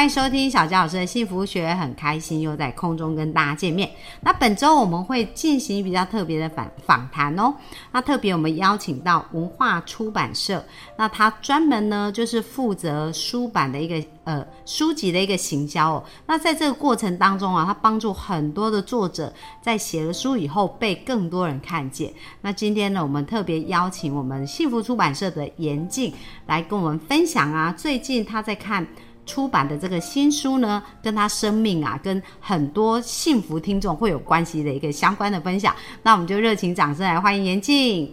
欢迎收听小佳老师的幸福学，很开心又在空中跟大家见面。那本周我们会进行比较特别的访访谈哦。那特别我们邀请到文化出版社，那他专门呢就是负责书版的一个呃书籍的一个行销哦。那在这个过程当中啊，他帮助很多的作者在写了书以后被更多人看见。那今天呢，我们特别邀请我们幸福出版社的严静来跟我们分享啊，最近他在看。出版的这个新书呢，跟他生命啊，跟很多幸福听众会有关系的一个相关的分享。那我们就热情掌声来欢迎严静。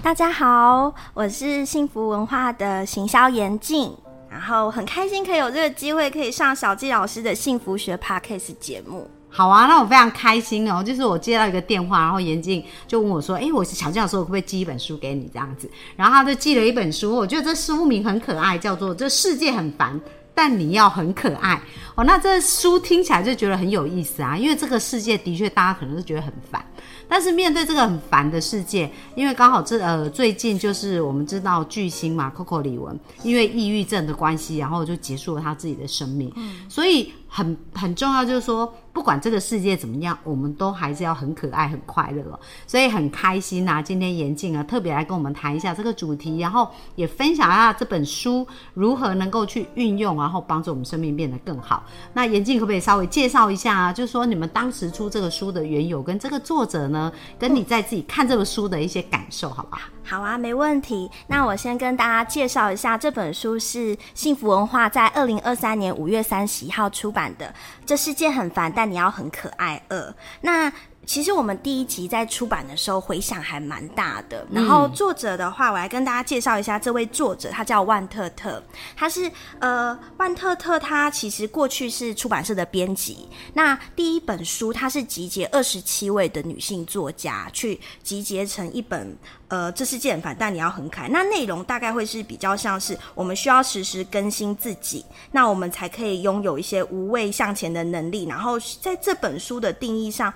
大家好，我是幸福文化的行销严静，然后很开心可以有这个机会可以上小纪老师的幸福学 podcast 节目。好啊，那我非常开心哦。就是我接到一个电话，然后严静就问我说：“哎，我是小纪老师，我可不可以寄一本书给你这样子？”然后他就寄了一本书，我觉得这书名很可爱，叫做《这世界很烦》。但你要很可爱。哦，那这书听起来就觉得很有意思啊，因为这个世界的确大家可能是觉得很烦，但是面对这个很烦的世界，因为刚好这呃最近就是我们知道巨星嘛，Coco 李玟因为抑郁症的关系，然后就结束了他自己的生命，所以很很重要就是说。不管这个世界怎么样，我们都还是要很可爱、很快乐哦。所以很开心呐，今天严静啊特别来跟我们谈一下这个主题，然后也分享一下这本书如何能够去运用，然后帮助我们生命变得更好。那严静可不可以稍微介绍一下啊？就是说你们当时出这个书的缘由，跟这个作者呢，跟你在自己看这本书的一些感受，好不好？好啊，没问题。那我先跟大家介绍一下，这本书是幸福文化在二零二三年五月三十一号出版的。这世界很烦，但你要很可爱。二那。其实我们第一集在出版的时候回响还蛮大的。然后作者的话，我来跟大家介绍一下这位作者，他叫万特特。他是呃，万特特，他其实过去是出版社的编辑。那第一本书，他是集结二十七位的女性作家去集结成一本呃，这是剑反，但你要很可爱。那内容大概会是比较像是我们需要实时更新自己，那我们才可以拥有一些无畏向前的能力。然后在这本书的定义上。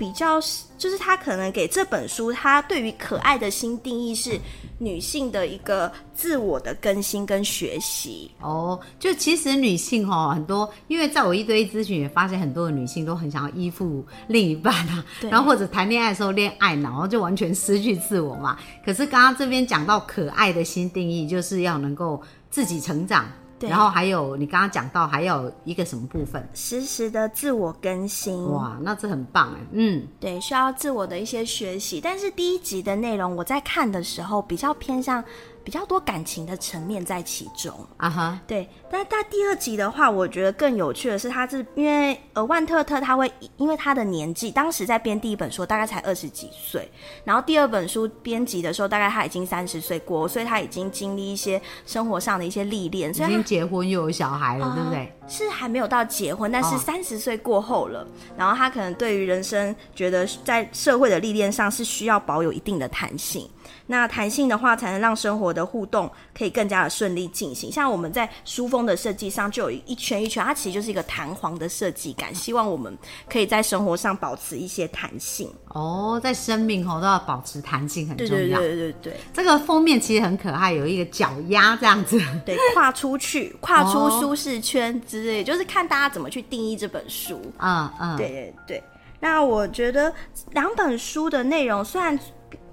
比较是，就是他可能给这本书，他对于可爱的新定义是女性的一个自我的更新跟学习哦。就其实女性哈很多，因为在我一堆咨询也发现很多的女性都很想要依附另一半啊，然后或者谈恋爱的时候恋爱脑，然后就完全失去自我嘛。可是刚刚这边讲到可爱的新定义，就是要能够自己成长。然后还有你刚刚讲到还有一个什么部分？实时的自我更新。哇，那这很棒哎。嗯，对，需要自我的一些学习。但是第一集的内容我在看的时候比较偏向。比较多感情的层面在其中啊哈，对。但但第二集的话，我觉得更有趣的是，他是因为呃万特特他会因为他的年纪，当时在编第一本书大概才二十几岁，然后第二本书编辑的时候大概他已经三十岁过，所以他已经经历一些生活上的一些历练，已经结婚又有小孩了，对不对？是还没有到结婚，但是三十岁过后了，然后他可能对于人生觉得在社会的历练上是需要保有一定的弹性。那弹性的话，才能让生活的互动可以更加的顺利进行。像我们在书封的设计上，就有一圈一圈，它其实就是一个弹簧的设计感，希望我们可以在生活上保持一些弹性。哦，在生命哦都要保持弹性很重要。对对对对对。这个封面其实很可爱，有一个脚丫这样子。对，跨出去，跨出舒适圈之类，就是看大家怎么去定义这本书。嗯嗯。对对对。那我觉得两本书的内容虽然。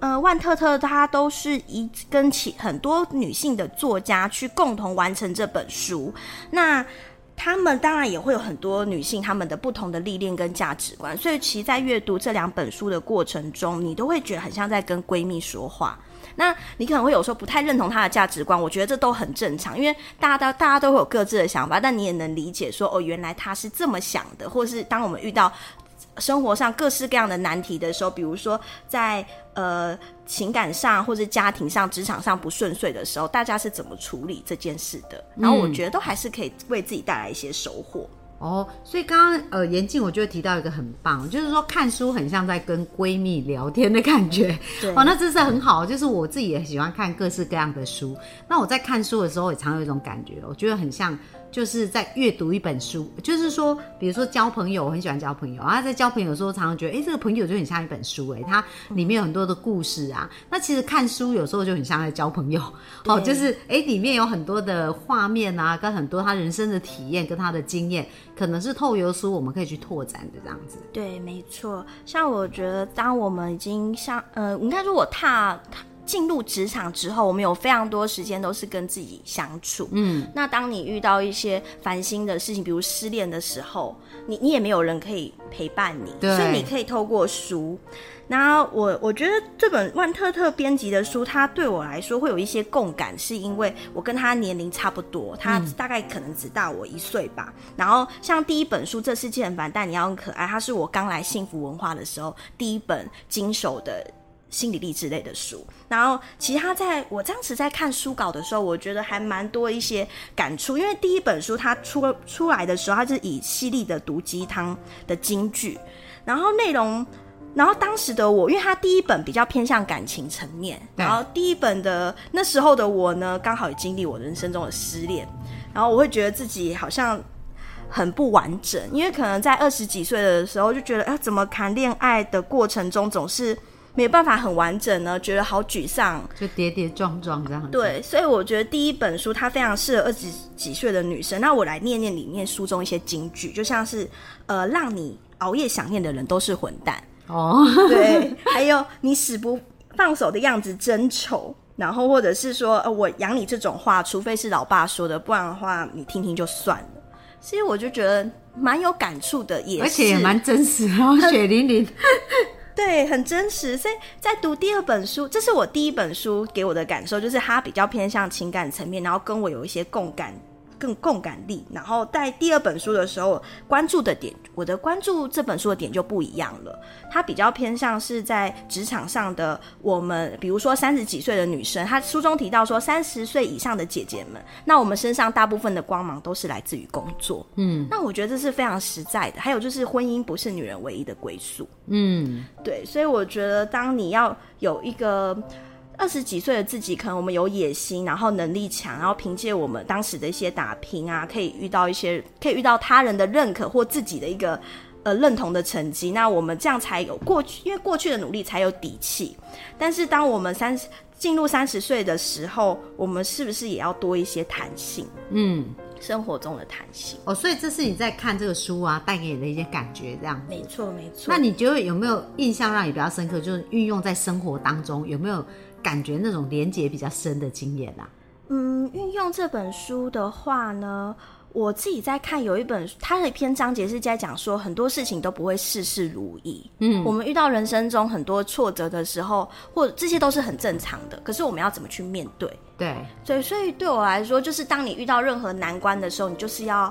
呃，万特特他都是一跟其很多女性的作家去共同完成这本书。那他们当然也会有很多女性他们的不同的历练跟价值观，所以其实，在阅读这两本书的过程中，你都会觉得很像在跟闺蜜说话。那你可能会有时候不太认同她的价值观，我觉得这都很正常，因为大家都大家都会有各自的想法，但你也能理解说，哦，原来她是这么想的，或是当我们遇到。生活上各式各样的难题的时候，比如说在呃情感上或者家庭上、职场上不顺遂的时候，大家是怎么处理这件事的？然后我觉得都还是可以为自己带来一些收获。哦，所以刚刚呃，严静我就提到一个很棒，就是说看书很像在跟闺蜜聊天的感觉。对哦，那这是很好，就是我自己也喜欢看各式各样的书。那我在看书的时候，也常有一种感觉，我觉得很像就是在阅读一本书。就是说，比如说交朋友，我很喜欢交朋友，然后在交朋友的时候，常常觉得，哎，这个朋友就很像一本书，哎，它里面有很多的故事啊。那其实看书有时候就很像在交朋友，哦，就是哎，里面有很多的画面啊，跟很多他人生的体验跟他的经验，可能是透由书我们可以去拓展的这样子。对，没错。像我觉得，当我们已经像呃，应该说我踏踏进入职场之后，我们有非常多时间都是跟自己相处。嗯，那当你遇到一些烦心的事情，比如失恋的时候，你你也没有人可以陪伴你，所以你可以透过书。那我我觉得这本万特特编辑的书，它对我来说会有一些共感，是因为我跟他年龄差不多，他大概可能只大我一岁吧。然后像第一本书《这世界很烦，但你要很可爱》，它是我刚来幸福文化的时候第一本经手的心理励志类的书。然后其实他在我当时在看书稿的时候，我觉得还蛮多一些感触，因为第一本书它出出来的时候，它是以犀利的毒鸡汤的金句，然后内容。然后当时的我，因为他第一本比较偏向感情层面，然后第一本的那时候的我呢，刚好也经历我人生中的失恋，然后我会觉得自己好像很不完整，因为可能在二十几岁的时候就觉得，哎、怎么谈恋爱的过程中总是没有办法很完整呢？觉得好沮丧，就跌跌撞撞这样子。，对，所以我觉得第一本书它非常适合二十几岁的女生。那我来念念里面书中一些金句，就像是呃，让你熬夜想念的人都是混蛋，哦，对，还有你死不放手的样子真丑。然后或者是说，呃，我养你这种话，除非是老爸说的，不然的话你听听就算了。所以我就觉得蛮有感触的，也是而且也蛮真实，然后血淋淋。对，很真实。所以在读第二本书，这是我第一本书给我的感受，就是它比较偏向情感层面，然后跟我有一些共感。更共感力，然后在第二本书的时候，关注的点，我的关注这本书的点就不一样了。它比较偏向是在职场上的我们，比如说三十几岁的女生，她书中提到说，三十岁以上的姐姐们，那我们身上大部分的光芒都是来自于工作。嗯，那我觉得这是非常实在的。还有就是，婚姻不是女人唯一的归宿。嗯，对，所以我觉得，当你要有一个二十几岁的自己，可能我们有野心，然后能力强，然后凭借我们当时的一些打拼啊，可以遇到一些，可以遇到他人的认可或自己的一个呃认同的成绩，那我们这样才有过去，因为过去的努力才有底气。但是当我们三十进入三十岁的时候，我们是不是也要多一些弹性？嗯，生活中的弹性。哦，所以这是你在看这个书啊带给你的一些感觉，这样。没错，没错。那你觉得有没有印象让你比较深刻？就是运用在生活当中，有没有感觉那种连接比较深的经验啊？嗯，运用这本书的话呢，我自己在看有一本，它的一篇章节是在讲说很多事情都不会事事如意。嗯，我们遇到人生中很多挫折的时候，或者这些都是很正常的。可是我们要怎么去面对？对，所以，所以对我来说，就是当你遇到任何难关的时候，你就是要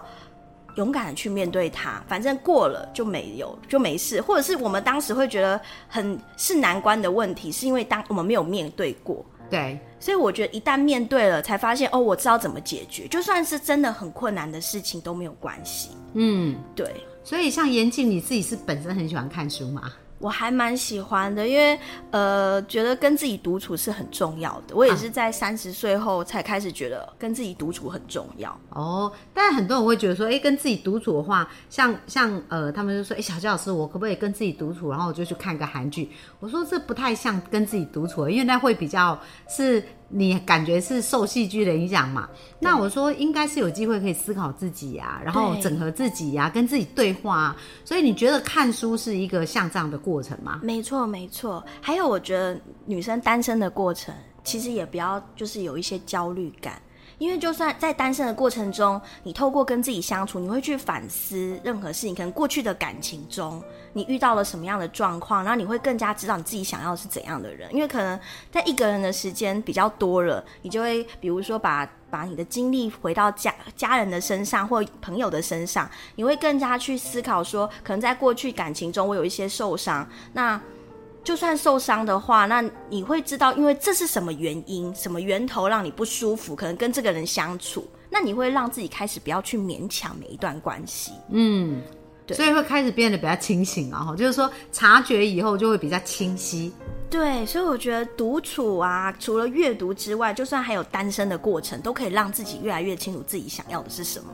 勇敢的去面对它。反正过了就没有，就没事。或者是我们当时会觉得很是难关的问题，是因为当我们没有面对过。对，所以我觉得一旦面对了，才发现哦，我知道怎么解决。就算是真的很困难的事情都没有关系。嗯，对所以像严静，你自己是本身很喜欢看书嘛？我还蛮喜欢的，因为呃，觉得跟自己独处是很重要的。我也是在三十岁后才开始觉得跟自己独处很重要。哦，但很多人会觉得说，哎、跟自己独处的话，像像呃，他们就说，哎、小焦老师，我可不可以跟自己独处？然后我就去看个韩剧。我说这不太像跟自己独处，因为那会比较是你感觉是受戏剧的影响嘛。那我说应该是有机会可以思考自己呀、然后整合自己呀、跟自己对话、啊。所以你觉得看书是一个像这样的过程吗？没错，没错。还有，我觉得女生单身的过程，其实也不要就是有一些焦虑感。因为就算在单身的过程中，你透过跟自己相处，你会去反思任何事情，可能过去的感情中你遇到了什么样的状况，然后你会更加知道你自己想要是怎样的人。因为可能在一个人的时间比较多了，你就会比如说把把你的精力回到家家人的身上或朋友的身上，你会更加去思考说，可能在过去感情中我有一些受伤，那。就算受伤的话，那你会知道，因为这是什么原因、什么源头让你不舒服，可能跟这个人相处。那那你会让自己开始不要去勉强每一段关系。嗯，对所以会开始变得比较清醒啊，哈，就是说察觉以后就会比较清晰。对，所以我觉得独处啊，除了阅读之外，就算还有单身的过程，都可以让自己越来越清楚自己想要的是什么。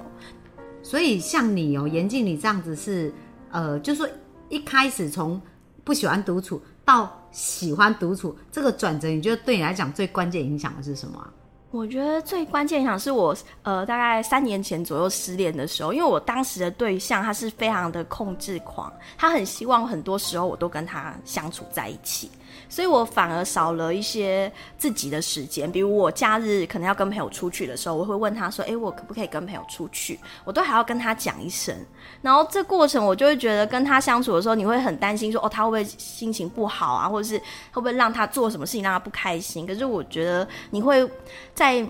所以像你哦，严静，你这样子是，呃，就是说一开始从不喜欢独处到喜欢独处，这个转折，你觉得对你来讲最关键影响的是什么？我觉得最关键影响是我呃大概三年前左右失恋的时候，因为我当时的对象他是非常的控制狂，他很希望很多时候我都跟他相处在一起，所以我反而少了一些自己的时间。比如我假日可能要跟朋友出去的时候，我会问他说：“诶，我可不可以跟朋友出去？”我都还要跟他讲一声。然后这过程我就会觉得跟他相处的时候，你会很担心说：“哦，他会不会心情不好啊？或者是会不会让他做什么事情让他不开心？”可是我觉得你会在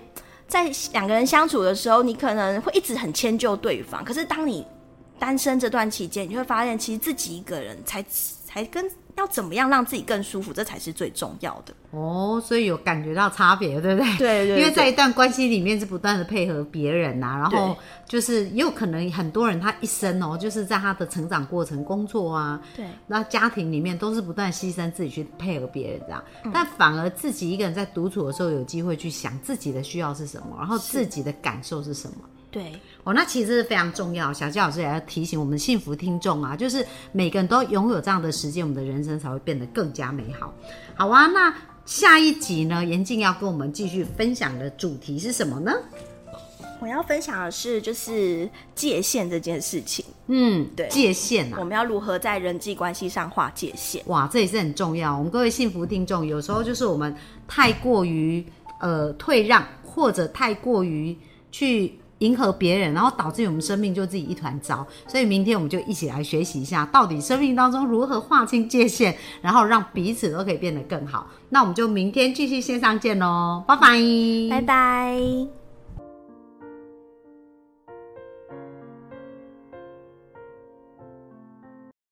在两个人相处的时候，你可能会一直很迁就对方。可是当你单身这段期间，你会发现，其实自己一个人才才跟要怎么样让自己更舒服，这才是最重要的。哦，所以有感觉到差别，对不对？对对因为在一段关系里面是不断的配合别人呐、然后就是也有可能很多人他一生哦，就是在他的成长过程、工作啊，对那家庭里面都是不断牺牲自己去配合别人这样，但反而自己一个人在独处的时候，有机会去想自己的需要是什么，然后自己的感受是什么。对哦，那其实是非常重要。小纪老师也要提醒我们幸福听众啊，就是每个人都拥有这样的时间，我们的人生才会变得更加美好。好啊，那下一集呢，严静要跟我们继续分享的主题是什么呢？我要分享的是，就是界限这件事情，嗯，对界限啊我。们要如何在人际关系上划界限？哇，这也是很重要。我们各位幸福听众，有时候就是我们太过于呃退让，或者太过于去迎合别人，然后导致我们生命就自己一团糟。所以明天我们就一起来学习一下，到底生命当中如何划清界限，然后让彼此都可以变得更好。那我们就明天继续线上见喽，拜拜，拜拜。